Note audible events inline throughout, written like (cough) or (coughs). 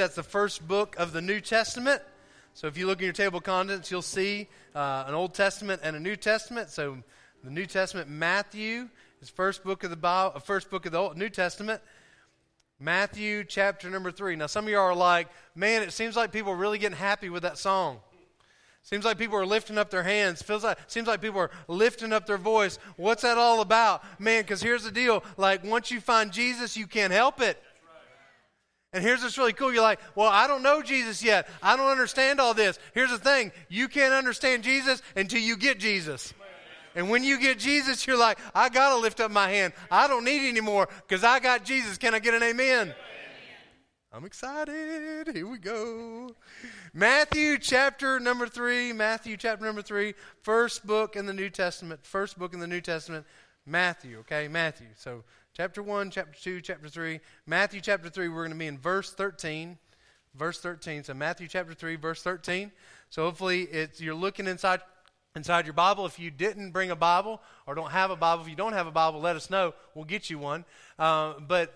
That's the first book of the New Testament. So if you look in your table of contents, you'll see uh, an Old Testament and a New Testament. So the New Testament, Matthew is first book of the Bible, uh, first book of the Old, New Testament. Matthew chapter number three. Now some of you are like, man, it seems like people are really getting happy with that song. Seems like people are lifting up their hands. Feels like seems like people are lifting up their voice. What's that all about? Man, because here's the deal. Like once you find Jesus, you can't help it. And here's what's really cool. You're like, well, I don't know Jesus yet. I don't understand all this. Here's the thing you can't understand Jesus until you get Jesus. And when you get Jesus, you're like, I got to lift up my hand. I don't need anymore because I got Jesus. Can I get an amen? amen? I'm excited. Here we go. Matthew chapter number three. Matthew chapter number three. First book in the New Testament. First book in the New Testament. Matthew, okay? Matthew. So chapter 1, chapter 2, chapter 3. Matthew chapter 3, we're going to be in verse 13. Verse 13. So Matthew chapter 3, verse 13. So hopefully it's, you're looking inside inside your Bible. If you didn't bring a Bible or don't have a Bible, if you don't have a Bible, let us know. We'll get you one. Uh, but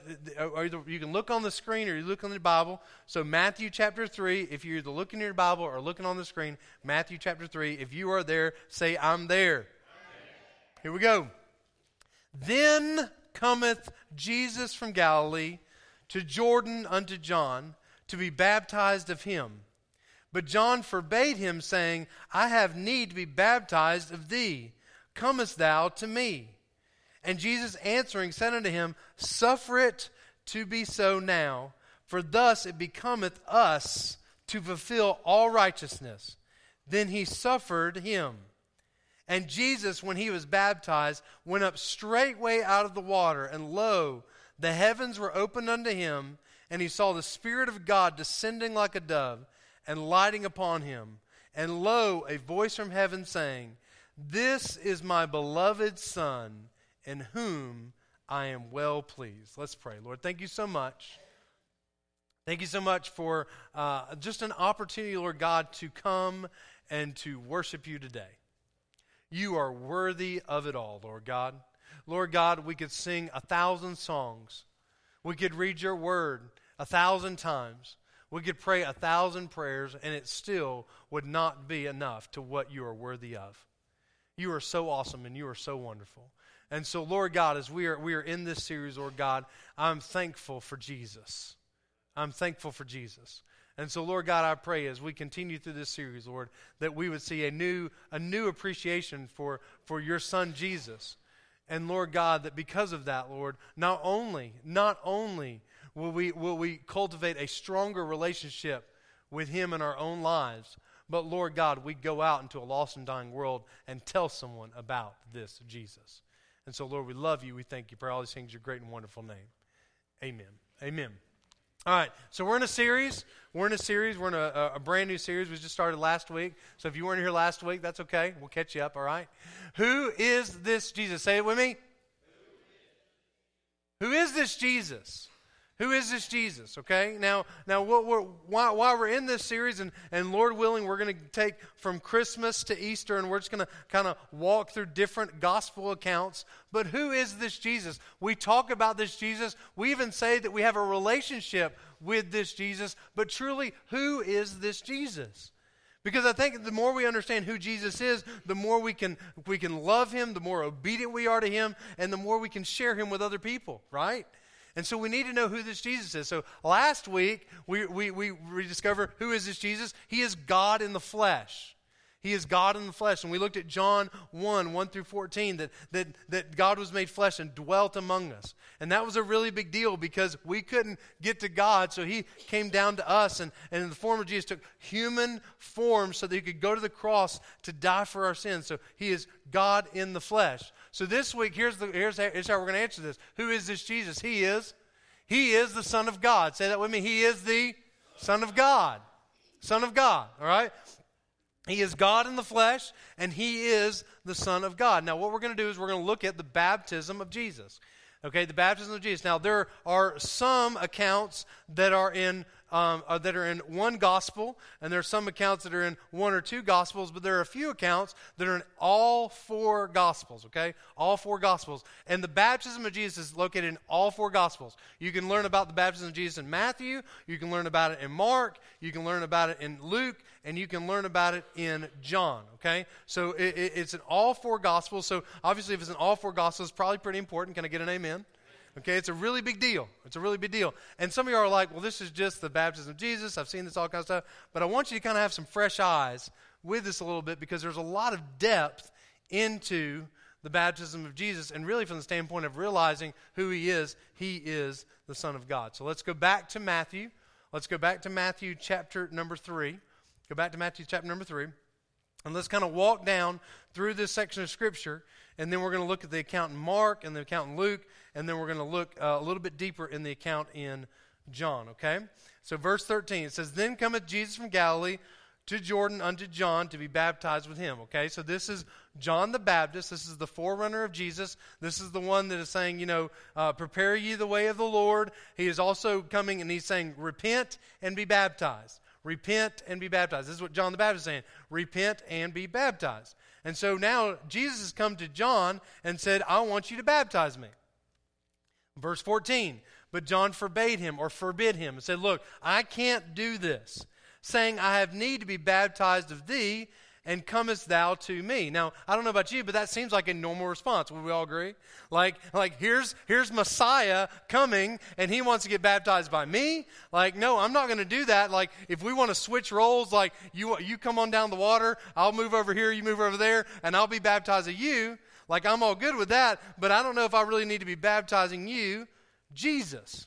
you can look on the screen or you look on the Bible. So Matthew chapter 3, if you're either looking in your Bible or looking on the screen, Matthew chapter 3, if you are there, say, I'm there. Here we go. Then cometh Jesus from Galilee to Jordan unto John to be baptized of him. But John forbade him, saying, I have need to be baptized of thee. Comest thou to me? And Jesus answering said unto him, Suffer it to be so now, for thus it becometh us to fulfill all righteousness. Then he suffered him. And Jesus, when he was baptized, went up straightway out of the water, and lo, the heavens were opened unto him, and he saw the Spirit of God descending like a dove and lighting upon him. And lo, a voice from heaven saying, This is my beloved Son, in whom I am well pleased. Let's pray. Lord, thank you so much. Thank you so much for uh, just an opportunity, Lord God, to come and to worship you today. You are worthy of it all, Lord God. Lord God, we could sing a thousand songs. We could read your word a thousand times. We could pray a thousand prayers, and it still would not be enough to what you are worthy of. You are so awesome and you are so wonderful. And so, Lord God, as we are, we are in this series, Lord God, I'm thankful for Jesus. I'm thankful for Jesus. And so, Lord God, I pray as we continue through this series, Lord, that we would see a new, a new appreciation for, for your Son, Jesus. And Lord God, that because of that, Lord, not only, not only will we, will we cultivate a stronger relationship with Him in our own lives, but Lord God, we go out into a lost and dying world and tell someone about this Jesus. And so, Lord, we love you. We thank you for all these things, your great and wonderful name. Amen. Amen. All right, so we're in a series. We're in a series. We're in a, a, brand new series. We just started last week. So if you weren't here last week, that's okay. We'll catch you up, all right? Who is this Jesus? Say it with me. Who is this Jesus? Who is this Jesus? Okay, now, now what we're, while, while we're in this series, and, and Lord willing, we're going to take from Christmas to Easter, and we're just going to kind of walk through different gospel accounts. But who is this Jesus? We talk about this Jesus. We even say that we have a relationship with this Jesus. But truly, who is this Jesus? Because I think the more we understand who Jesus is, the more we can, we can love him, the more obedient we are to him, and the more we can share him with other people, right? And so we need to know who this Jesus is. So last week, we, we, we, discovered who is this Jesus? He is God in the flesh. He is God in the flesh. And we looked at John 1 1 through 14 that, that, that God was made flesh and dwelt among us. And that was a really big deal because we couldn't get to God, so He came down to us and, and in the form of Jesus took human form so that He could go to the cross to die for our sins. So He is God in the flesh. So this week, here's, the, here's, here's how we're going to answer this. Who is this Jesus? He is. He is the Son of God. Say that with me. He is the Son of God. Son of God. All right? He is God in the flesh, and he is the Son of God. Now, what we're going to do is we're going to look at the baptism of Jesus. Okay, the baptism of Jesus. Now, there are some accounts that are in um, uh, that are in one gospel, and there are some accounts that are in one or two gospels, but there are a few accounts that are in all four gospels, okay? All four gospels. And the baptism of Jesus is located in all four gospels. You can learn about the baptism of Jesus in Matthew, you can learn about it in Mark, you can learn about it in Luke, and you can learn about it in John, okay? So it, it, it's in all four gospels. So obviously, if it's in all four gospels, it's probably pretty important. Can I get an amen? Okay, it's a really big deal. It's a really big deal. And some of you are like, well, this is just the baptism of Jesus. I've seen this all kind of stuff. But I want you to kind of have some fresh eyes with this a little bit because there's a lot of depth into the baptism of Jesus. And really, from the standpoint of realizing who he is, he is the Son of God. So let's go back to Matthew. Let's go back to Matthew chapter number 3. Go back to Matthew chapter number 3. And let's kind of walk down through this section of Scripture and then we're going to look at the account in Mark and the account in Luke, and then we're going to look uh, a little bit deeper in the account in John, okay? So, verse 13, it says, Then cometh Jesus from Galilee to Jordan unto John to be baptized with him, okay? So, this is John the Baptist. This is the forerunner of Jesus. This is the one that is saying, you know, uh, prepare ye the way of the Lord. He is also coming and he's saying, repent and be baptized. Repent and be baptized. This is what John the Baptist is saying. Repent and be baptized. And so now Jesus has come to John and said, I want you to baptize me. Verse 14, but John forbade him or forbid him and said, Look, I can't do this, saying, I have need to be baptized of thee, and comest thou to me? Now, I don't know about you, but that seems like a normal response. Would we all agree? Like, like here's here's Messiah coming, and he wants to get baptized by me. Like, no, I'm not going to do that. Like, if we want to switch roles, like you you come on down the water, I'll move over here, you move over there, and I'll be baptized of you. Like, I'm all good with that, but I don't know if I really need to be baptizing you, Jesus.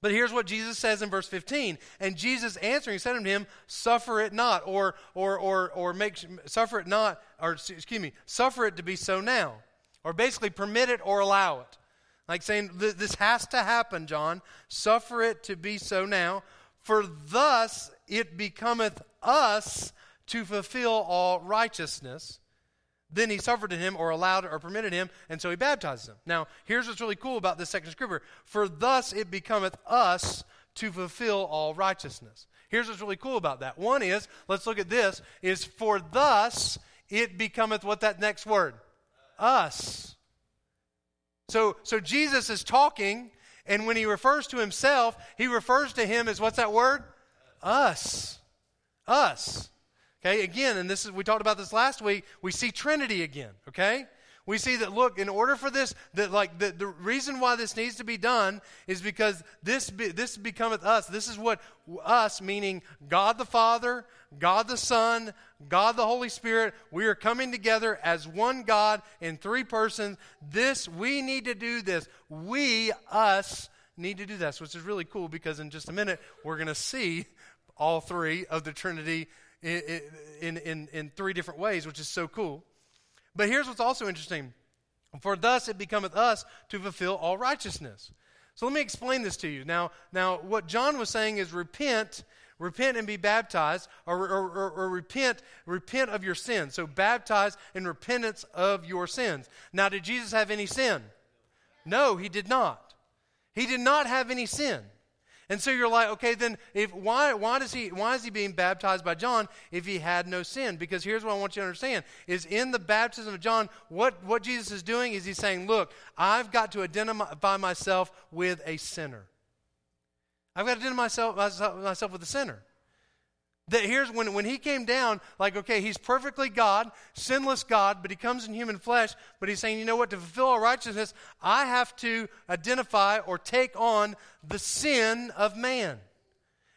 But here's what Jesus says in verse 15. And Jesus answering said unto him, Suffer it not, or or or or make suffer it not, or excuse me, suffer it to be so now. Or basically permit it or allow it. Like saying, This has to happen, John. Suffer it to be so now. For thus it becometh us to fulfill all righteousness. Then he suffered to him, or allowed or permitted him, and so he baptized him. Now, here's what's really cool about this section of scripture. For thus it becometh us to fulfill all righteousness. Here's what's really cool about that. One is, let's look at this, is for thus it becometh what that next word? Us. So, so Jesus is talking, and when he refers to himself, he refers to him as what's that word? Us. Us. Okay, again, and this is we talked about this last week, we see Trinity again, okay? We see that look, in order for this, that like the, the reason why this needs to be done is because this be, this becometh us. This is what us, meaning God the Father, God the Son, God the Holy Spirit, we are coming together as one God in three persons. This, we need to do this. We, us, need to do this, which is really cool because in just a minute we're going to see all three of the Trinity in, in, in, three different ways, which is so cool. But here's what's also interesting For thus it becometh us to fulfill all righteousness. So let me explain this to you. Now, now what John was saying is repent, repent and be baptized, or, or, or, or repent, repent of your sins. So baptize in repentance of your sins. Now, did Jesus have any sin? No, he did not. He did not have any sin. And so you're like, okay, then if why why does he why is he being baptized by John if he had no sin? Because here's what I want you to understand is in the baptism of John, what, what Jesus is doing is he's saying, Look, I've got to identify myself with a sinner. I've got to identify myself, myself with a sinner. That here's when, when he came down, like, okay, he's perfectly God, sinless God, but he comes in human flesh, but he's saying, you know what, to fulfill all righteousness, I have to identify or take on the sin of man.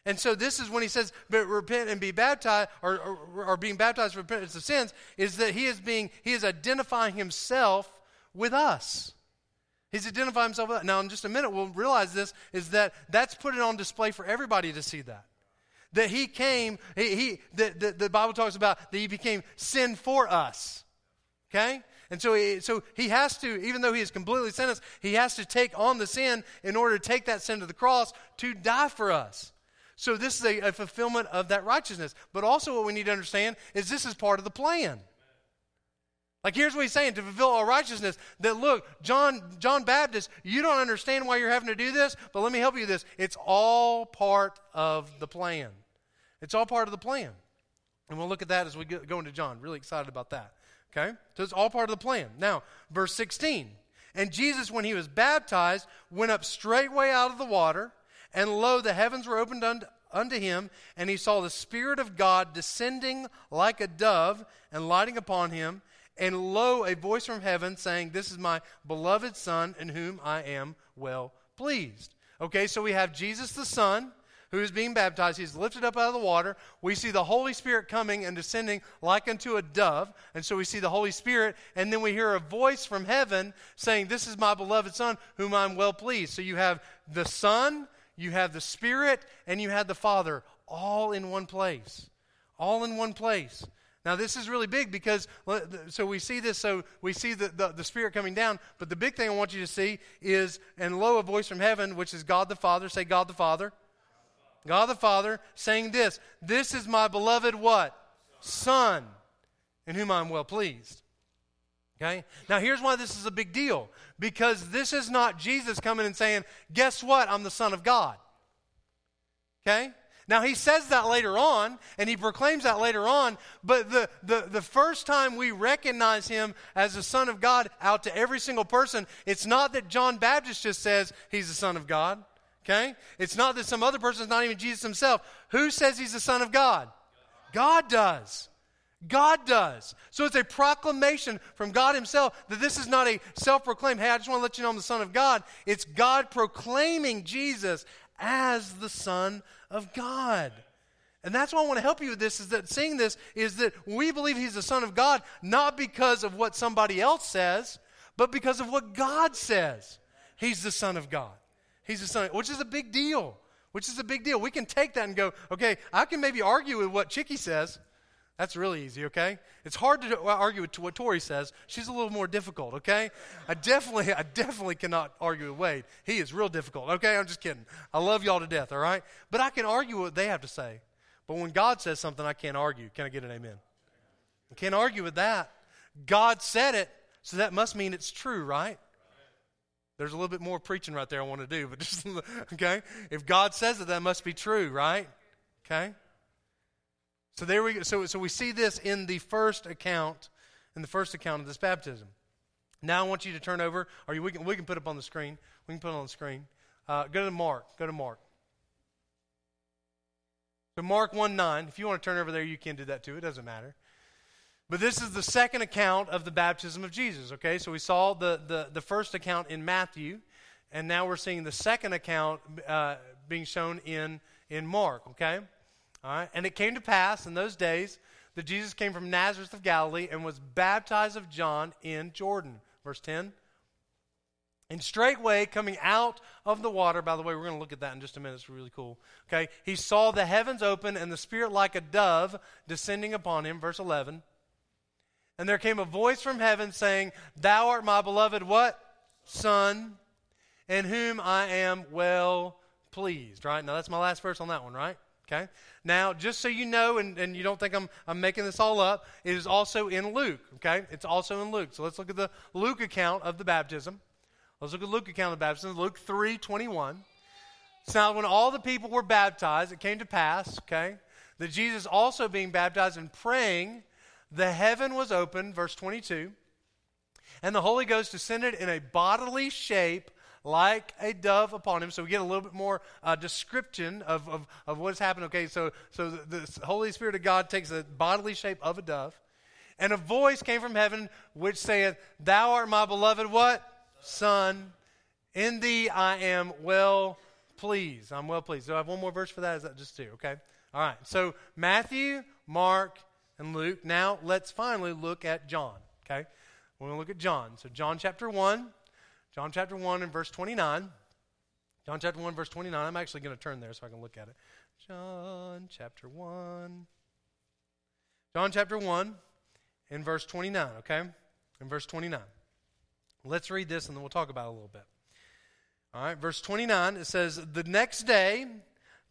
And so this is when he says, but repent and be baptized, or, or, or being baptized for repentance of sins, is that he is being, he is identifying himself with us. He's identifying himself with us. Now, in just a minute, we'll realize this, is that that's put it on display for everybody to see that that he came, he, he the, the, the, Bible talks about that he became sin for us. Okay? And so he, so he has to, even though he is completely sinless, he has to take on the sin in order to take that sin to the cross to die for us. So this is a, a fulfillment of that righteousness. But also what we need to understand is this is part of the plan. Like here's what he's saying to fulfill all righteousness that look, John John Baptist, you don't understand why you're having to do this, but let me help you with this. It's all part of the plan. It's all part of the plan. And we'll look at that as we go into John. Really excited about that. Okay? So it's all part of the plan. Now, verse 16. And Jesus, when he was baptized, went up straightway out of the water, and lo, the heavens were opened unto, unto him, and he saw the Spirit of God descending like a dove and lighting upon him. And lo, a voice from heaven saying, This is my beloved Son, in whom I am well pleased. Okay, so we have Jesus the Son who is being baptized. He's lifted up out of the water. We see the Holy Spirit coming and descending like unto a dove. And so we see the Holy Spirit, and then we hear a voice from heaven saying, This is my beloved Son, whom I'm well pleased. So you have the Son, you have the Spirit, and you have the Father all in one place. All in one place. Now, this is really big because, so we see this, so we see the, the, the, Spirit coming down, but the big thing I want you to see is, and lo, a voice from heaven, which is God the Father, say God the Father. God the Father saying this This is my beloved what? Son, in whom I'm well pleased. Okay? Now, here's why this is a big deal. Because this is not Jesus coming and saying, Guess what? I'm the Son of God. Okay? Now, he says that later on, and he proclaims that later on, but the, the, the first time we recognize him as the Son of God out to every single person, it's not that John Baptist just says he's the Son of God. Okay? It's not that some other person is not even Jesus himself. Who says he's the Son of God? God does. God does. So it's a proclamation from God Himself that this is not a self proclaimed, hey, I just want to let you know I'm the Son of God. It's God proclaiming Jesus as the Son of God. And that's why I want to help you with this is that seeing this is that we believe He's the Son of God not because of what somebody else says, but because of what God says. He's the Son of God. He's the son, which is a big deal. Which is a big deal. We can take that and go, okay, I can maybe argue with what Chicky says. That's really easy, okay? It's hard to argue with what Tori says. She's a little more difficult, okay? I definitely, I definitely cannot argue with Wade. He is real difficult, okay? I'm just kidding. I love y'all to death, all right? But I can argue what they have to say. But when God says something, I can't argue. Can I get an amen? I can't argue with that. God said it, so that must mean it's true, right? There's a little bit more preaching right there I want to do, but (laughs) just, okay? If God says it, that must be true, right? Okay? So there we go. So, so we see this in the first account, in the first account of this baptism. Now I want you to turn over, or we can, we can put up on the screen. We can put it on the screen. Uh, go to Mark. Go to Mark. So Mark 1 9. If you want to turn over there, you can do that too. It doesn't matter. But this is the second account of the baptism of Jesus, okay? So we saw the, the, the first account in Matthew, and now we're seeing the second account uh, being shown in, in Mark, okay? All right? And it came to pass in those days that Jesus came from Nazareth of Galilee and was baptized of John in Jordan. Verse 10. And straightway coming out of the water, by the way, we're going to look at that in just a minute. It's really cool. Okay, he saw the heavens open and the Spirit like a dove descending upon him. Verse 11. And there came a voice from heaven saying, Thou art my beloved what? Son, in whom I am well pleased. Right? Now that's my last verse on that one, right? Okay? Now, just so you know, and, and you don't think I'm, I'm making this all up, it is also in Luke. Okay? It's also in Luke. So let's look at the Luke account of the baptism. Let's look at Luke account of the baptism. Luke 3 21. So now, when all the people were baptized, it came to pass, okay, that Jesus also being baptized and praying, the heaven was opened, verse 22, and the Holy Ghost descended in a bodily shape like a dove upon him. So we get a little bit more uh, description of, of, of what's happened. Okay, so, so the, the Holy Spirit of God takes a bodily shape of a dove. And a voice came from heaven which saith, Thou art my beloved what? Son. In thee I am well pleased. I'm well pleased. Do I have one more verse for that? Is that just two? Okay. All right. So Matthew, Mark, and Luke. Now let's finally look at John. Okay? We're going to look at John. So, John chapter 1, John chapter 1 and verse 29. John chapter 1, verse 29. I'm actually going to turn there so I can look at it. John chapter 1. John chapter 1 in verse 29, okay? In verse 29. Let's read this and then we'll talk about it a little bit. All right, verse 29, it says, The next day,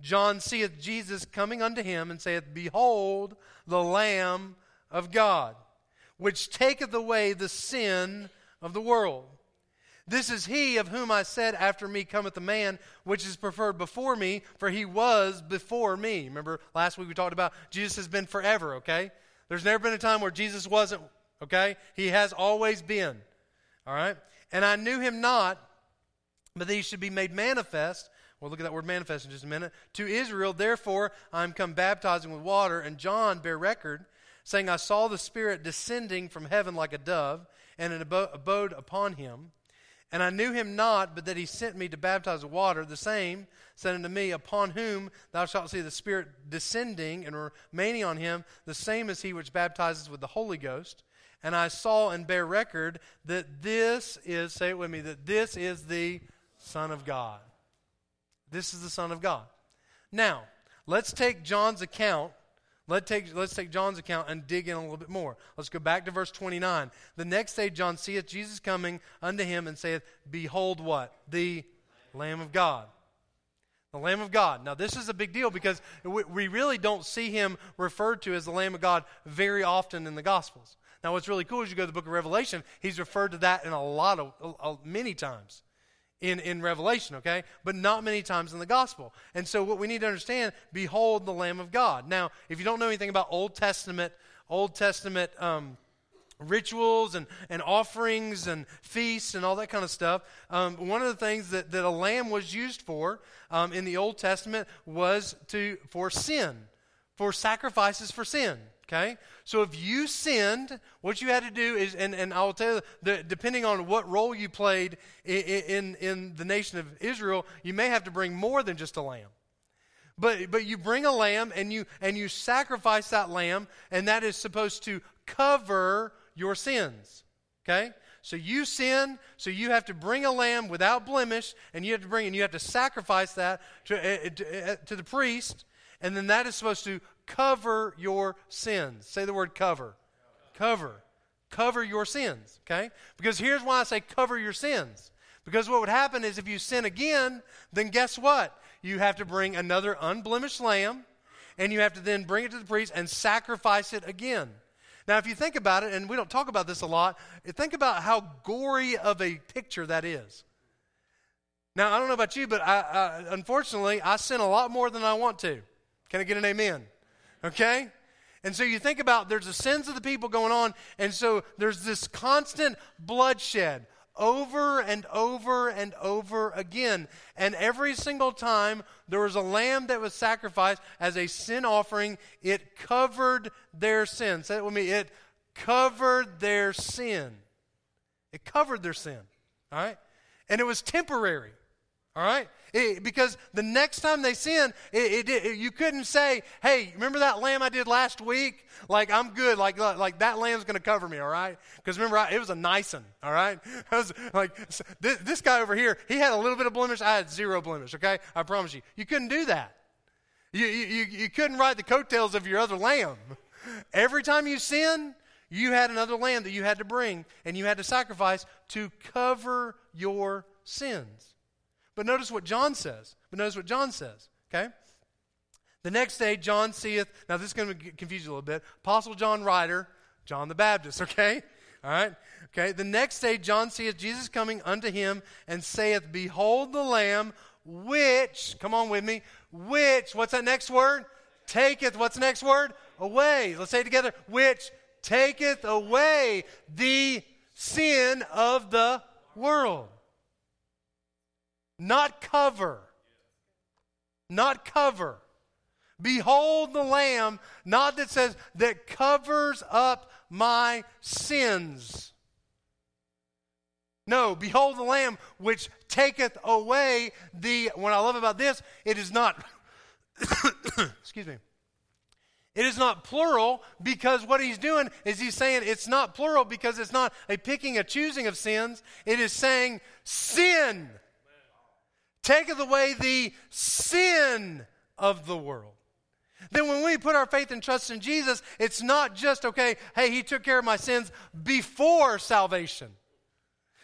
John seeth Jesus coming unto him and saith, Behold, the Lamb of God, which taketh away the sin of the world. This is he of whom I said, After me cometh a man which is preferred before me, for he was before me. Remember last week we talked about Jesus has been forever, okay? There's never been a time where Jesus wasn't, okay? He has always been, all right? And I knew him not, but he should be made manifest. We'll look at that word manifest in just a minute. To Israel, therefore, I am come baptizing with water, and John bear record, saying, I saw the Spirit descending from heaven like a dove, and it abode upon him. And I knew him not, but that he sent me to baptize with water. The same said unto me, Upon whom thou shalt see the Spirit descending and remaining on him, the same is he which baptizes with the Holy Ghost. And I saw and bear record that this is, say it with me, that this is the Son of God. This is the Son of God. Now, let's take John's account let take, let's take John's account and dig in a little bit more. Let's go back to verse 29. The next day John seeth Jesus coming unto him and saith, Behold what? The Lamb of God. The Lamb of God. Now, this is a big deal because we really don't see him referred to as the Lamb of God very often in the Gospels. Now, what's really cool is you go to the book of Revelation, he's referred to that in a lot of, many times in, in Revelation, okay? But not many times in the gospel. And so what we need to understand, behold the Lamb of God. Now, if you don't know anything about Old Testament, Old Testament um, rituals and, and offerings and feasts and all that kind of stuff, um, one of the things that, that a lamb was used for um, in the Old Testament was to for sin, for sacrifices for sin. Okay? So if you sinned, what you had to do is, and, and I'll tell you, that depending on what role you played in, in, in the nation of Israel, you may have to bring more than just a lamb. But, but you bring a lamb and you, and you sacrifice that lamb, and that is supposed to cover your sins. Okay? So you sin, so you have to bring a lamb without blemish, and you have to bring, and you have to sacrifice that to, uh, to, uh, to the priest, and then that is supposed to cover your sins. Say the word cover. Cover. Cover your sins, okay? Because here's why I say cover your sins. Because what would happen is if you sin again, then guess what? You have to bring another unblemished lamb, and you have to then bring it to the priest and sacrifice it again. Now, if you think about it, and we don't talk about this a lot, think about how gory of a picture that is. Now, I don't know about you, but I, I, unfortunately, I sin a lot more than I want to. Can I get an amen? Okay? And so you think about there's the sins of the people going on, and so there's this constant bloodshed over and over and over again. And every single time there was a lamb that was sacrificed as a sin offering, it covered their sin. Say it with me. It covered their sin. It covered their sin. All right? And it was temporary. All right? It, because the next time they sin, it, it, you couldn't say, hey, remember that lamb I did last week? Like, I'm good. Like, like, that lamb's going to cover me, all right? Because remember, I, it was a nice one, all right? (laughs) I was like, this, this guy over here, he had a little bit of blemish. I had zero blemish, okay? I promise you. You couldn't do that. You, you, you couldn't ride the coattails of your other lamb. Every time you sin, you had another lamb that you had to bring and you had to sacrifice to cover your sins. But notice what John says. But notice what John says, okay? The next day, John seeth, now this is going to confuse you a little bit. Apostle John writer, John the Baptist, (laughs) okay? All right? Okay. The next day, John seeth Jesus coming unto him and saith, Behold the Lamb, which, come on with me, which, what's that next word? Taketh, what's the next word? Away. Let's say it together. Which taketh away the sin of the world. Not cover. Not cover. Behold the Lamb, not that says, that covers up my sins. No, behold the Lamb which taketh away the. What I love about this, it is not, (coughs) excuse me, it is not plural because what he's doing is he's saying it's not plural because it's not a picking, a choosing of sins. It is saying sin taketh away the sin of the world. Then when we put our faith and trust in Jesus, it's not just, okay, hey, he took care of my sins before salvation.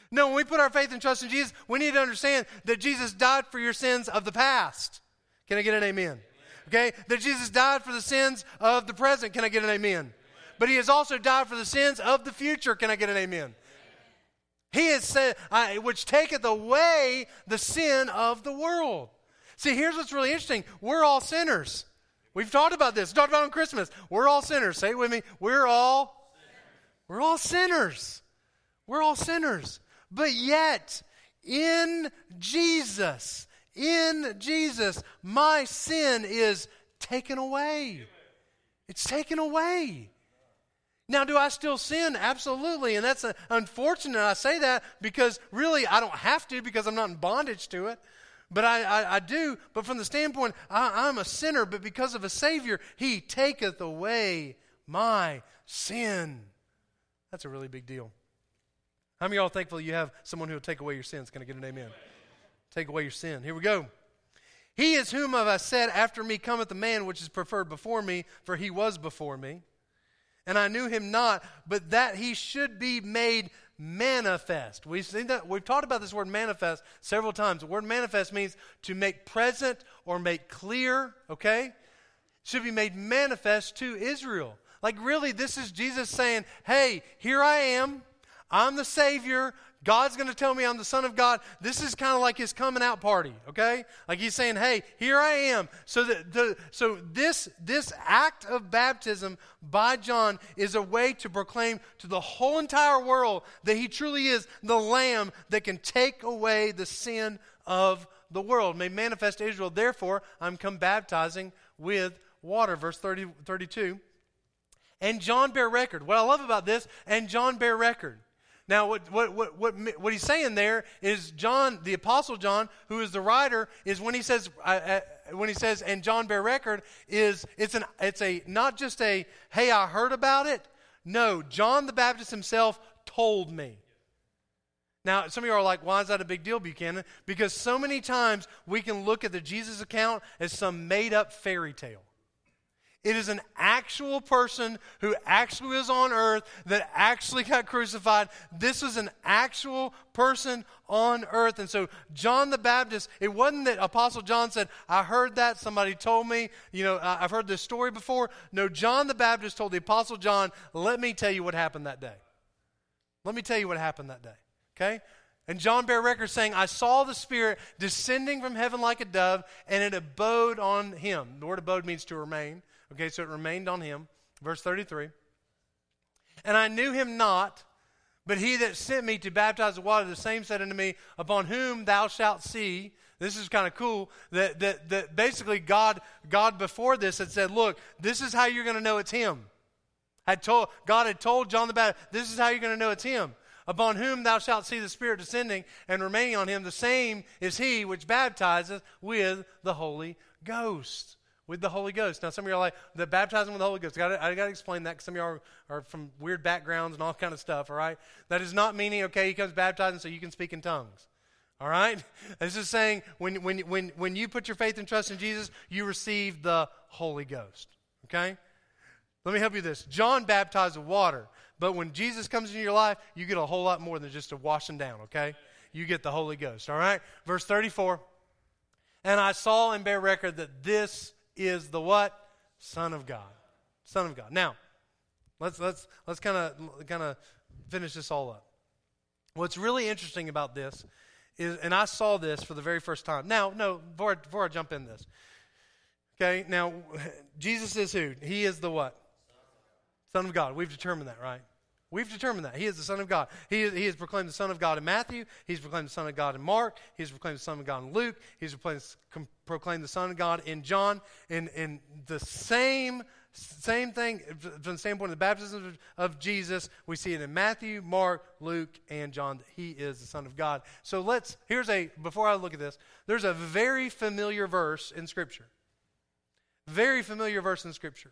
No, when we put our faith and trust in Jesus, we need to understand that Jesus died for your sins of the past. Can I get an amen? Okay? That Jesus died for the sins of the present. Can I get an amen? but he has also died for the sins of the future. Can I get an amen? He has said, which taketh away the sin of the world. See, here's what's really interesting. We're all sinners. We've talked about this. Talked about on Christmas. We're all sinners. Say it with me. We're all we're all sinners. We're all sinners. But yet, in Jesus, in Jesus, my sin is taken away. It's taken away. Now, do I still sin? Absolutely. And that's unfortunate I say that because really I don't have to because I'm not in bondage to it. But I, I, I do. But from the standpoint, I, I'm a sinner, but because of a Savior, He taketh away my sin. That's a really big deal. How many of y'all thankful you have someone who will take away your sins? Can I get an amen? Take away your sin. Here we go. He is whom have I said, After me cometh the man which is preferred before me, for he was before me. And I knew him not, but that he should be made manifest. We've seen that we've talked about this word manifest several times. The word manifest means to make present or make clear, okay? Should be made manifest to Israel. Like really, this is Jesus saying, Hey, here I am. I'm the Savior. God's going to tell me I'm the Son of God. This is kind of like his coming out party, okay? Like he's saying, "Hey, here I am." So that the so this this act of baptism by John is a way to proclaim to the whole entire world that he truly is the Lamb that can take away the sin of the world. May manifest Israel. Therefore, I'm come baptizing with water. Verse 30, 32. And John bear record. What I love about this, and John bear record. Now, what, what, what, what, what he's saying there is John, the Apostle John, who is the writer, is when he says, when he says, and John bear record, is it's, an, it's a, not just a, hey, I heard about it. No, John the Baptist himself told me. Now, some of you are like, why is that a big deal, Buchanan? Because so many times we can look at the Jesus account as some made up fairy tale. It is an actual person who actually was on earth that actually got crucified. This was an actual person on earth. And so, John the Baptist, it wasn't that Apostle John said, I heard that, somebody told me, you know, I've heard this story before. No, John the Baptist told the Apostle John, let me tell you what happened that day. Let me tell you what happened that day. Okay? And John bear record saying, I saw the Spirit descending from heaven like a dove, and it abode on him. The word abode means to remain. Okay, so it remained on him. Verse 33. And I knew him not, but he that sent me to baptize with water, the same said unto me, Upon whom thou shalt see. This is kind of cool that, that, that basically God, God before this had said, Look, this is how you're going to know it's him. Had told, God had told John the Baptist, This is how you're going to know it's him. Upon whom thou shalt see the Spirit descending and remaining on him, the same is he which baptizeth with the Holy Ghost with the Holy Ghost. Now, some of you are like, the baptizing with the Holy Ghost. I got to explain that because some of you are, are from weird backgrounds and all kind of stuff, all right? That is not meaning, okay, he comes baptizing so you can speak in tongues. All right? (laughs) This is saying when, when, when, when you put your faith and trust in Jesus, you receive the Holy Ghost. Okay? Let me help you this. John baptized with water, but when Jesus comes into your life, you get a whole lot more than just a washing down, okay? You get the Holy Ghost, all right? Verse 34. And I saw and bear record that this is the what? Son of God. Son of God. Now, let's let's let's kind of kind of finish this all up. What's really interesting about this is, and I saw this for the very first time. Now, no, before, before I jump in this. Okay, now (laughs) Jesus is who? He is the what? Son of God. We've determined that, right? We've determined that. He is the Son of God. He, is, he has proclaimed the Son of God in Matthew. He's proclaimed the Son of God in Mark. He's proclaimed the Son of God in Luke. He's proclaimed, the Son of God in John. In, in the same, same thing, from the standpoint of the baptism of, of Jesus, we see it in Matthew, Mark, Luke, and John that he is the Son of God. So let's, here's a, before I look at this, there's a very familiar verse in Scripture. Very familiar verse in Scripture.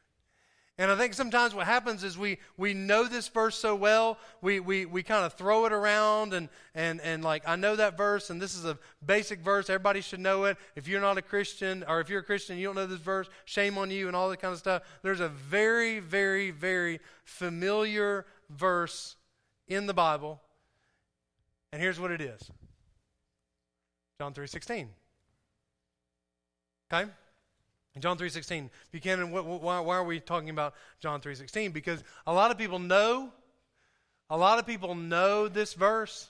And I think sometimes what happens is we, we know this verse so well, we, we, we kind of throw it around and, and, and like, I know that verse, and this is a basic verse. Everybody should know it. If you're not a Christian, or if you're a Christian you don't know this verse, shame on you and all that kind of stuff. There's a very, very, very familiar verse in the Bible. And here's what it is John 3.16. Okay? John 3.16. Buchanan, why, why are we talking about John 3.16? Because a lot of people know, a lot of people know this verse,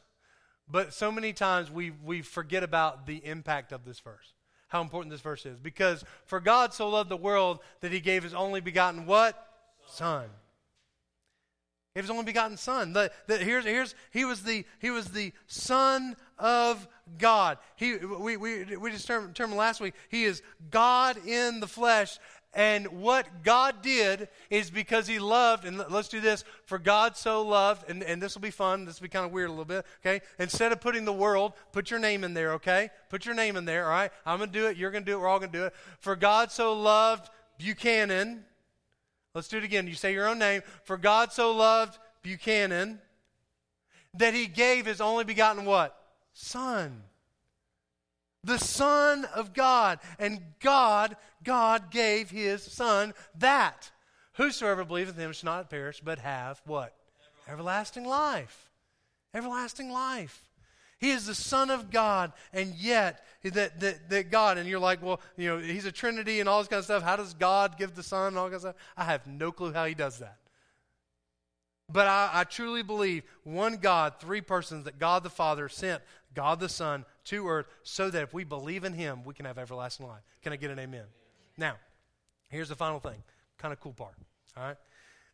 but so many times we, we forget about the impact of this verse, how important this verse is. Because for God so loved the world that he gave his only begotten what? Son. His only begotten son. The, the, here's, here's, he, was the, he was the son of God. He, we, we, we just termed, termed last week, he is God in the flesh. And what God did is because he loved, and let's do this, for God so loved, and, and this will be fun, this will be kind of weird a little bit, okay? Instead of putting the world, put your name in there, okay? Put your name in there, all right? I'm going to do it, you're going to do it, we're all going to do it. For God so loved Buchanan. Let's do it again. You say your own name. For God so loved Buchanan that he gave his only begotten what? Son the Son of God. And God, God gave his Son that whosoever believeth in him shall not perish, but have what? Everlasting life. Everlasting life. He is the Son of God, and yet that, that, that God, and you're like, well, you know, he's a Trinity and all this kind of stuff. How does God give the Son and all that stuff? I have no clue how he does that. But I, I truly believe one God, three persons, that God the Father sent God the Son to earth so that if we believe in him, we can have everlasting life. Can I get an amen? Now, here's the final thing. Kind of cool part. All right?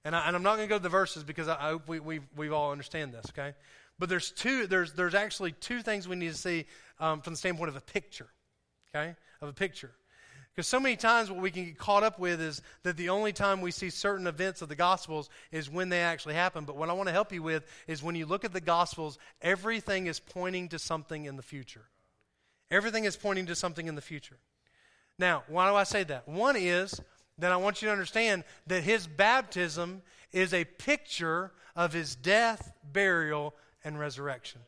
And, I, am not going to go to the verses because I, I hope we, we, we all understand this, okay? But there's two, there's, there's actually two things we need to see um, from the standpoint of a picture, okay? Of a picture. Because so many times what we can get caught up with is that the only time we see certain events of the Gospels is when they actually happen. But what I want to help you with is when you look at the Gospels, everything is pointing to something in the future. Everything is pointing to something in the future. Now, why do I say that? One is that I want you to understand that his baptism is a picture of his death, burial, and resurrection.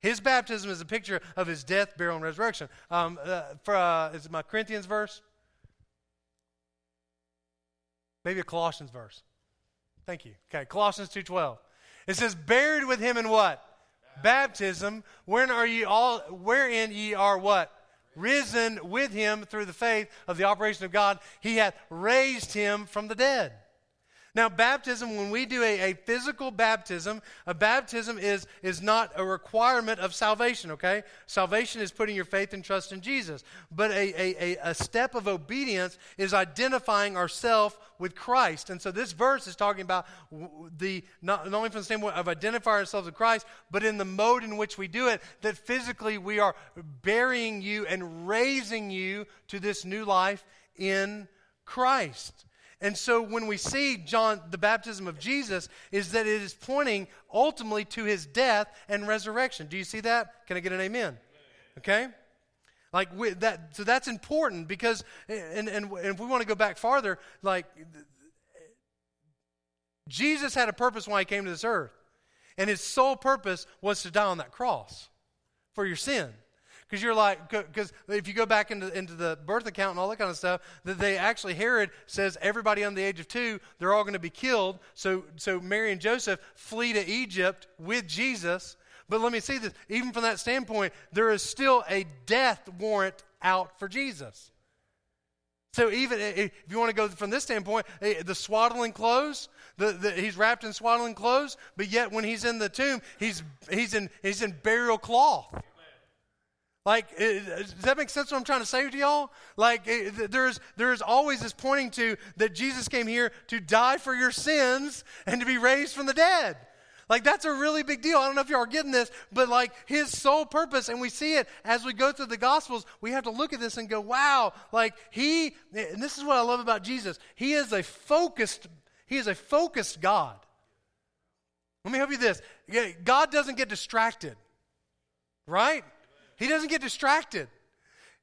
His baptism is a picture of his death, burial, and resurrection. Um, uh, for, uh, is it my Corinthians verse? Maybe a Colossians verse. Thank you. Okay, Colossians 2.12. It says, buried with him in what? Baptism. Wherein are ye all, wherein ye are what? Risen with him through the faith of the operation of God. He hath raised him from the dead. Now, baptism, when we do a, a, physical baptism, a baptism is, is not a requirement of salvation, okay? Salvation is putting your faith and trust in Jesus. But a, a, a step of obedience is identifying ourselves with Christ. And so this verse is talking about the, not, not only from the standpoint of identifying ourselves with Christ, but in the mode in which we do it, that physically we are burying you and raising you to this new life in Christ. And so when we see John, the baptism of Jesus, is that it is pointing ultimately to his death and resurrection. Do you see that? Can I get an amen? Okay? Like we, that, so that's important because, and, and, and if we want to go back farther, like Jesus had a purpose why he came to this earth. And his sole purpose was to die on that cross for your sin. Because you're like, because if you go back into, into the birth account and all that kind of stuff, that they actually, Herod says everybody under the age of two, they're all going to be killed. So, so Mary and Joseph flee to Egypt with Jesus. But let me see this. Even from that standpoint, there is still a death warrant out for Jesus. So even if you want to go from this standpoint, the swaddling clothes, the, the, he's wrapped in swaddling clothes, but yet when he's in the tomb, he's, he's, in, he's in burial cloth. Like, does that make sense what I'm trying to say to y'all? Like, there's, there's always this pointing to that Jesus came here to die for your sins and to be raised from the dead. Like, that's a really big deal. I don't know if y'all are getting this, but like his sole purpose, and we see it as we go through the Gospels, we have to look at this and go, wow, like he, and this is what I love about Jesus. He is a focused, he is a focused God. Let me help you this God doesn't get distracted, right? He doesn't get distracted.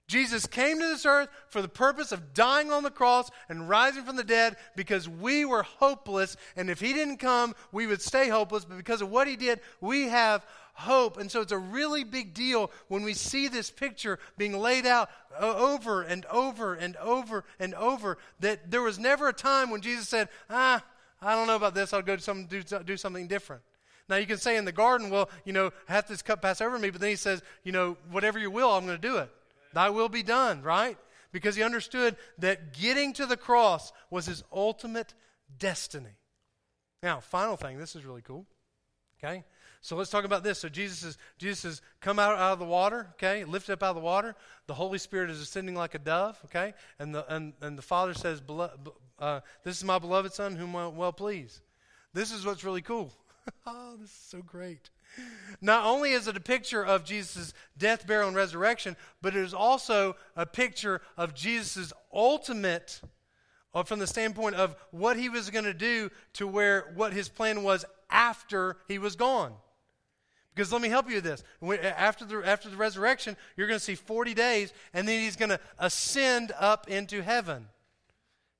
Jesus came to this earth for the purpose of dying on the cross and rising from the dead because we were hopeless. And if he didn't come, we would stay hopeless. But because of what he did, we have hope. And so it's a really big deal when we see this picture being laid out over and over and over and over that there was never a time when Jesus said, ah, I don't know about this. I'll go some, do, do something different. Now you can say in the garden, well, you know, have this cup pass over me, but then he says, you know, whatever you will, I'm going to do it. Thy will be done, right? because he understood that getting to the cross was his ultimate destiny. Now, final thing, this is really cool. Okay? So let's talk about this. So Jesus is Jesus has come out, out of the water, okay, lifted up out of the water. The Holy Spirit is ascending like a dove, okay, and the and, and the Father says, uh, "This is my beloved Son, whom I well please." This is what's really cool. (laughs) oh, this is so great. Not only is it a picture of Jesus' death, burial, and resurrection, but it is also a picture of Jesus' ultimate, uh, from the standpoint of what he was going to do to where what his plan was after he was gone. Because let me help you with this. After the, after the resurrection, you're going to see 40 days, and then he's going to ascend up into heaven.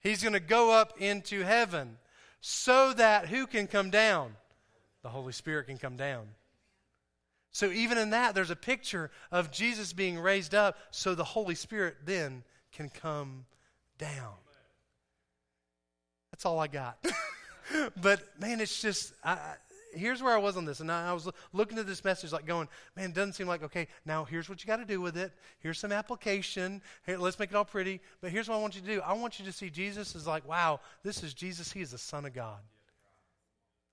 He's going to go up into heaven so that who can come down? The Holy Spirit can come down. So, even in that, there's a picture of Jesus being raised up so the Holy Spirit then can come down. That's all I got. (laughs) but, man, it's just, I, here's where I was on this. And I was looking at this message, like going, man, it doesn't seem like, okay, now here's what you got to do with it. Here's some application. Let's make it all pretty. But here's what I want you to do I want you to see Jesus as like, wow, this is Jesus. He is the Son of God.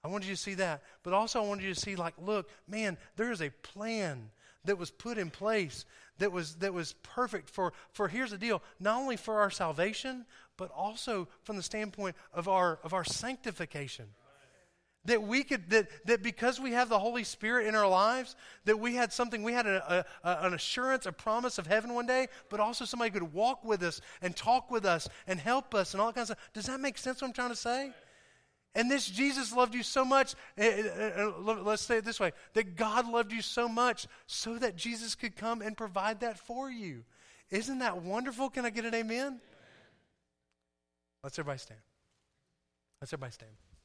I wanted you to see that. But also, I wanted you to see, like, look, man, there is a plan that was put in place that was that was perfect for for here's the deal not only for our salvation but also from the standpoint of our of our sanctification that we could, that, that because we have the Holy Spirit in our lives, that we had something, we had a, a, an assurance, a promise of heaven one day, but also somebody could walk with us and talk with us and help us and all that kind of stuff. Does that make sense what I'm trying to say? And this Jesus loved you so much, eh, eh, eh, let's say it this way that God loved you so much so that Jesus could come and provide that for you. Isn't that wonderful? Can I get an amen? Let's everybody stand. Let's everybody stand.